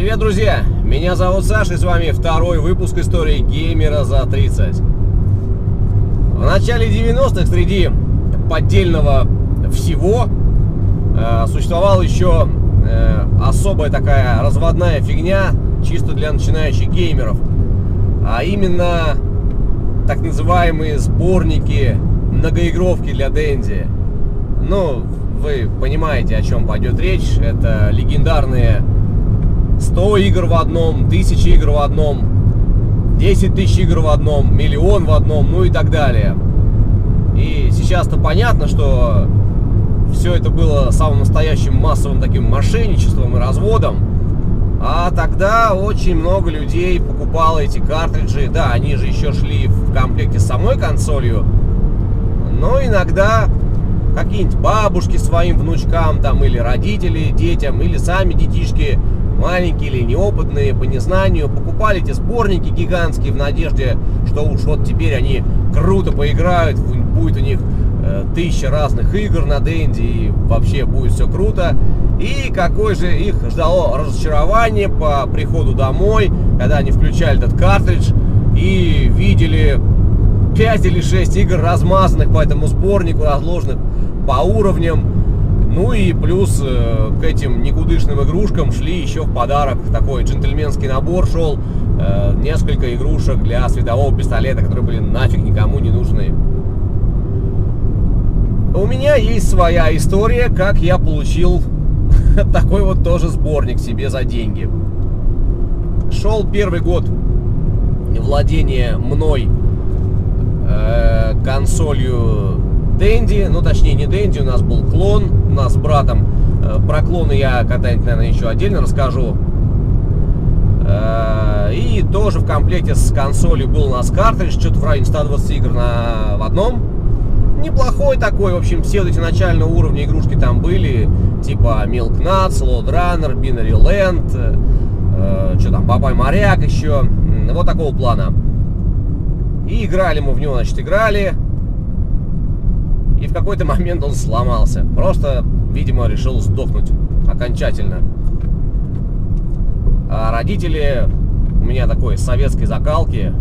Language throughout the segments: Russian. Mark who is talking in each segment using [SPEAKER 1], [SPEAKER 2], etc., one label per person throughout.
[SPEAKER 1] Привет, друзья! Меня зовут Саша, и с вами второй выпуск истории геймера за 30. В начале 90-х среди поддельного всего э, существовала еще э, особая такая разводная фигня, чисто для начинающих геймеров. А именно так называемые сборники многоигровки для Дэнди. Ну, вы понимаете, о чем пойдет речь. Это легендарные 100 игр в одном, 1000 игр в одном, 10 тысяч игр в одном, миллион в одном, ну и так далее. И сейчас-то понятно, что все это было самым настоящим массовым таким мошенничеством и разводом. А тогда очень много людей покупало эти картриджи. Да, они же еще шли в комплекте с самой консолью. Но иногда какие-нибудь бабушки своим внучкам там, или родители детям, или сами детишки маленькие или неопытные по незнанию покупали эти сборники гигантские в надежде, что уж вот теперь они круто поиграют, будет у них э, тысяча разных игр на Денде и вообще будет все круто. И какое же их ждало разочарование по приходу домой, когда они включали этот картридж и видели 5 или 6 игр размазанных по этому сборнику, разложенных по уровням. Ну и плюс э, к этим никудышным игрушкам шли еще в подарок такой джентльменский набор шел. Э, несколько игрушек для светового пистолета, которые были нафиг никому не нужны. У меня есть своя история, как я получил такой вот тоже сборник себе за деньги. Шел первый год владения мной э, консолью Дэнди, ну точнее не Дэнди, у нас был клон, у нас с братом. Э, про клоны я когда-нибудь, наверное, еще отдельно расскажу. Э, и тоже в комплекте с консолью был у нас картридж, что-то в районе 120 игр на, в одном. Неплохой такой, в общем, все вот эти начальные уровни игрушки там были, типа Milk Nuts, Load Runner, Binary Land, э, что там, Бабай Моряк еще, вот такого плана. И играли мы в него, значит, играли и в какой-то момент он сломался. Просто, видимо, решил сдохнуть окончательно. А родители у меня такой советской закалки.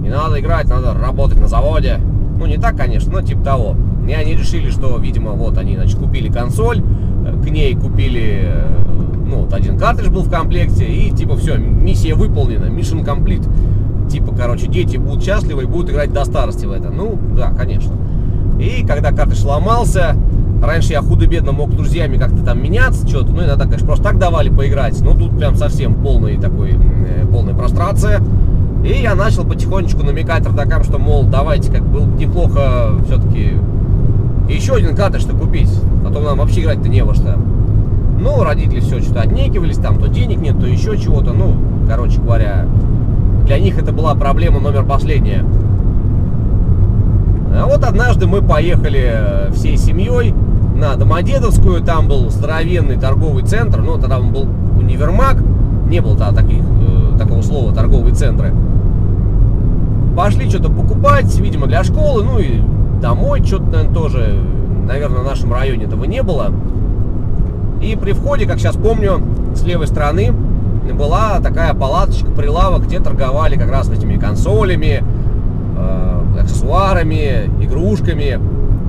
[SPEAKER 1] Не надо играть, надо работать на заводе. Ну, не так, конечно, но типа того. И они решили, что, видимо, вот они, значит, купили консоль, к ней купили, э, ну, вот один картридж был в комплекте, и типа все, миссия выполнена, mission complete. Типа, короче, дети будут счастливы и будут играть до старости в это. Ну, да, конечно. И когда картридж сломался, раньше я худо-бедно мог с друзьями как-то там меняться, что-то, ну иногда, конечно, просто так давали поиграть, но тут прям совсем полный такой, э, полная прострация. И я начал потихонечку намекать родакам, что, мол, давайте, как было бы неплохо все-таки еще один картридж-то купить, а то нам вообще играть-то не во что. Ну, родители все что-то отнекивались, там то денег нет, то еще чего-то, ну, короче говоря, для них это была проблема номер последняя. А вот однажды мы поехали э, всей семьей на Домодедовскую, там был здоровенный торговый центр, ну тогда он был универмаг, не было тогда таких, э, такого слова торговые центры. Пошли что-то покупать, видимо, для школы, ну и домой что-то, наверное, тоже, наверное, в нашем районе этого не было. И при входе, как сейчас помню, с левой стороны была такая палаточка, прилавок, где торговали как раз этими консолями, Э, аксессуарами, игрушками.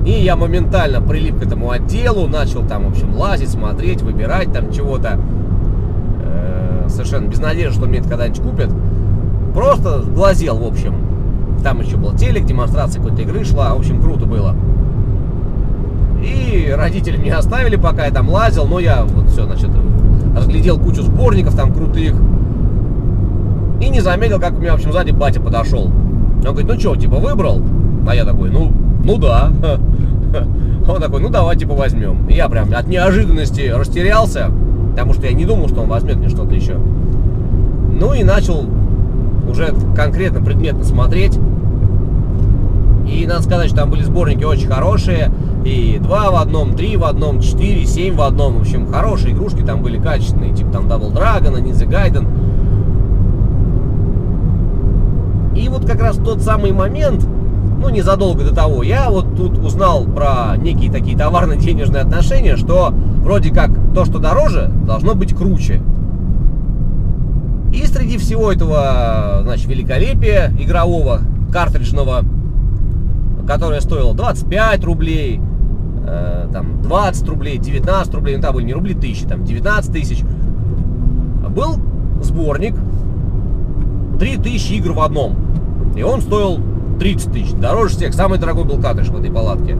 [SPEAKER 1] И я моментально прилип к этому отделу, начал там, в общем, лазить, смотреть, выбирать там чего-то. Э, совершенно без надежды, что мне это когда-нибудь купят. Просто глазел, в общем. Там еще был телек, демонстрация какой-то игры шла. В общем, круто было. И родители меня оставили, пока я там лазил. Но я вот все, значит, разглядел кучу сборников там крутых. И не заметил, как у меня, в общем, сзади батя подошел. Он говорит, ну что, типа выбрал? А я такой, ну, ну да. Он такой, ну давай, типа возьмем. И я прям от неожиданности растерялся, потому что я не думал, что он возьмет мне что-то еще. Ну и начал уже конкретно, предметно смотреть. И надо сказать, что там были сборники очень хорошие. И два в одном, три в одном, четыре, семь в одном. В общем, хорошие игрушки там были качественные. Типа там Double Dragon, Ninja Gaiden. И вот как раз тот самый момент, ну, незадолго до того, я вот тут узнал про некие такие товарно-денежные отношения, что вроде как то, что дороже, должно быть круче. среди всего этого, значит, великолепия игрового, картриджного, которое стоило 25 рублей, э, там 20 рублей, 19 рублей, ну там были не рубли тысячи, там 19 тысяч, был сборник 3000 игр в одном. И он стоил 30 тысяч. Дороже всех. Самый дорогой был картридж в этой палатке.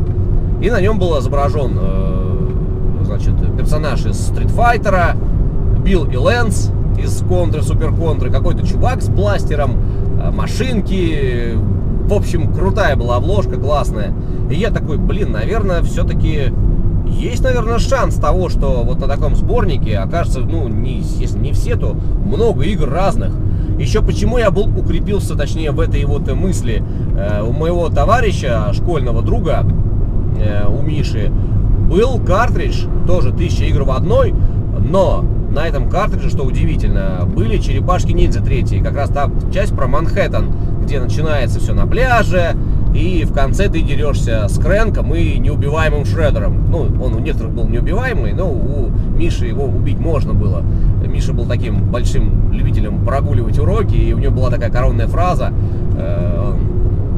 [SPEAKER 1] И на нем был изображен э, значит, персонаж из Street Fighter, Билл и Лэнс из Контры, Супер Контры, какой-то чувак с бластером, э, машинки. В общем, крутая была обложка, классная. И я такой, блин, наверное, все-таки есть, наверное, шанс того, что вот на таком сборнике окажется, ну, не, если не все, то много игр разных. Еще почему я был укрепился, точнее, в этой вот мысли э, у моего товарища, школьного друга, э, у Миши, был картридж, тоже 1000 игр в одной, но на этом картридже, что удивительно, были черепашки ниндзя третьи, как раз та часть про Манхэттен, где начинается все на пляже, и в конце ты дерешься с Крэнком и неубиваемым Шредером. Ну, он у некоторых был неубиваемый, но у Миши его убить можно было. Миша был таким большим любителем прогуливать уроки, и у него была такая коронная фраза. Э,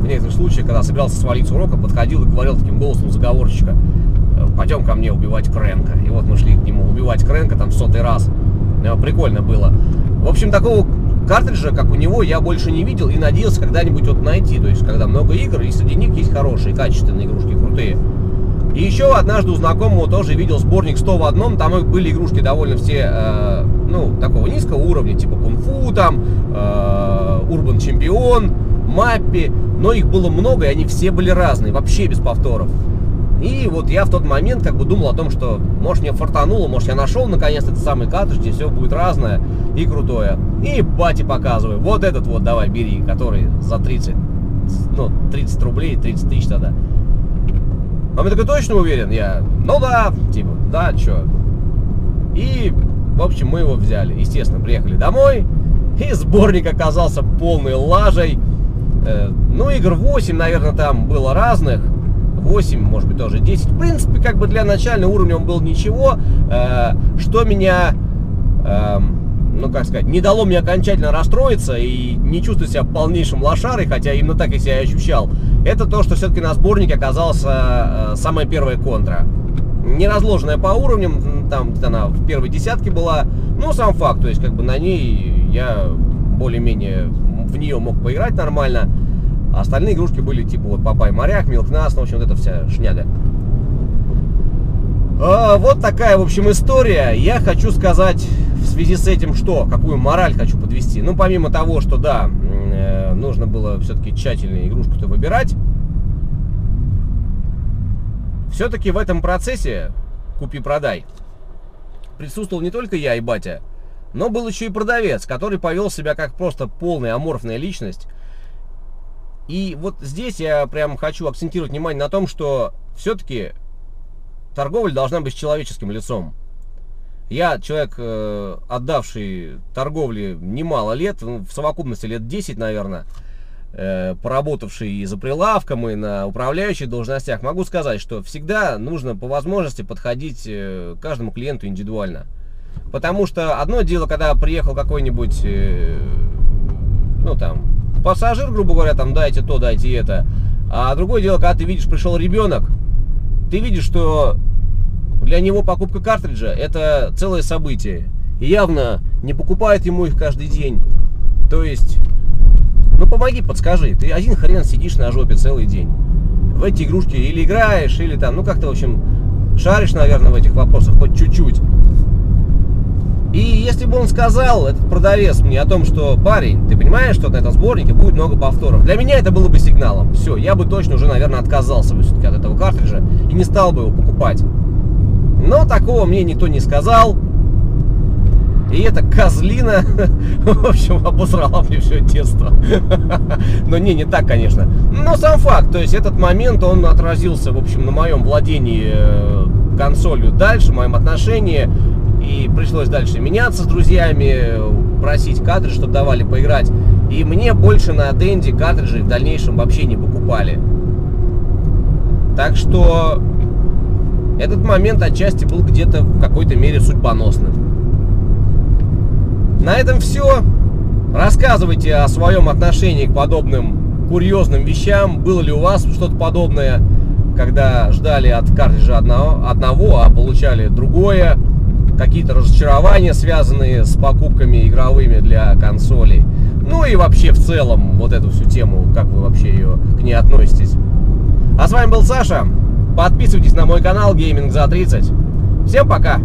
[SPEAKER 1] в некоторых случаях, когда собирался свалить с урока, подходил и говорил таким голосом заговорщика, «Э, пойдем ко мне убивать Крэнка. И вот мы шли к нему убивать Крэнка там в сотый раз. Э, прикольно было. В общем, такого картриджа, как у него, я больше не видел и надеялся когда-нибудь вот найти. То есть, когда много игр, и среди них есть хорошие, качественные игрушки, крутые. И еще однажды у знакомого тоже видел сборник 100 в одном, там были игрушки довольно все, э, ну, такого низкого уровня, типа кунг-фу там, э, Урбан Чемпион, Маппи, но их было много, и они все были разные, вообще без повторов. И вот я в тот момент как бы думал о том, что может мне фартануло, может я нашел наконец этот самый картридж, где все будет разное и крутое. И бате показываю, вот этот вот давай бери, который за 30, ну 30 рублей, 30 тысяч тогда. Он мне такой, точно уверен? Я, ну да, типа, да, чё. И, в общем, мы его взяли. Естественно, приехали домой, и сборник оказался полной лажей. Э, ну, игр 8, наверное, там было разных. 8, может быть, тоже 10. В принципе, как бы для начального уровня он был ничего. Э, что меня, э, ну, как сказать, не дало мне окончательно расстроиться и не чувствовать себя полнейшим лошарой, хотя именно так я себя ощущал, это то, что все-таки на сборнике оказалась э, самая первая контра. Не разложенная по уровням, там она в первой десятке была, но сам факт, то есть как бы на ней я более-менее в нее мог поиграть нормально. А остальные игрушки были типа вот Папай Моряк, Милкнас, ну, в общем, вот эта вся шняга. А, вот такая, в общем, история. Я хочу сказать в связи с этим что? Какую мораль хочу подвести? Ну, помимо того, что да, э, нужно было все-таки тщательно игрушку-то выбирать, все-таки в этом процессе купи-продай присутствовал не только я и батя, но был еще и продавец, который повел себя как просто полная аморфная личность, и вот здесь я прям хочу акцентировать внимание на том, что все-таки торговля должна быть с человеческим лицом. Я человек, э, отдавший торговле немало лет, ну, в совокупности лет 10, наверное, э, поработавший и за прилавком, и на управляющих должностях, могу сказать, что всегда нужно по возможности подходить э, каждому клиенту индивидуально. Потому что одно дело, когда приехал какой-нибудь, ну там, пассажир, грубо говоря, там дайте то, дайте это. А другое дело, когда ты видишь, пришел ребенок, ты видишь, что для него покупка картриджа это целое событие. И явно не покупает ему их каждый день. То есть, ну помоги, подскажи. Ты один хрен сидишь на жопе целый день. В эти игрушки или играешь, или там, ну как-то, в общем, шаришь, наверное, в этих вопросах хоть чуть-чуть. И если бы он сказал, этот продавец мне о том, что парень, ты понимаешь, что на этом сборнике будет много повторов, для меня это было бы сигналом. Все, я бы точно уже, наверное, отказался бы все-таки от этого картриджа и не стал бы его покупать. Но такого мне никто не сказал. И эта козлина, в общем, обосрала мне все детство. Но не, не так, конечно. Но сам факт, то есть этот момент, он отразился, в общем, на моем владении э, консолью дальше, в моем отношении. И пришлось дальше меняться с друзьями, просить картриджи, чтобы давали поиграть. И мне больше на Денди картриджи в дальнейшем вообще не покупали. Так что этот момент отчасти был где-то в какой-то мере судьбоносным. На этом все. Рассказывайте о своем отношении к подобным курьезным вещам. Было ли у вас что-то подобное, когда ждали от картриджа одного, одного а получали другое? Какие-то разочарования, связанные с покупками игровыми для консолей. Ну и вообще в целом вот эту всю тему, как вы вообще ее к ней относитесь. А с вами был Саша. Подписывайтесь на мой канал Gaming за 30. Всем пока!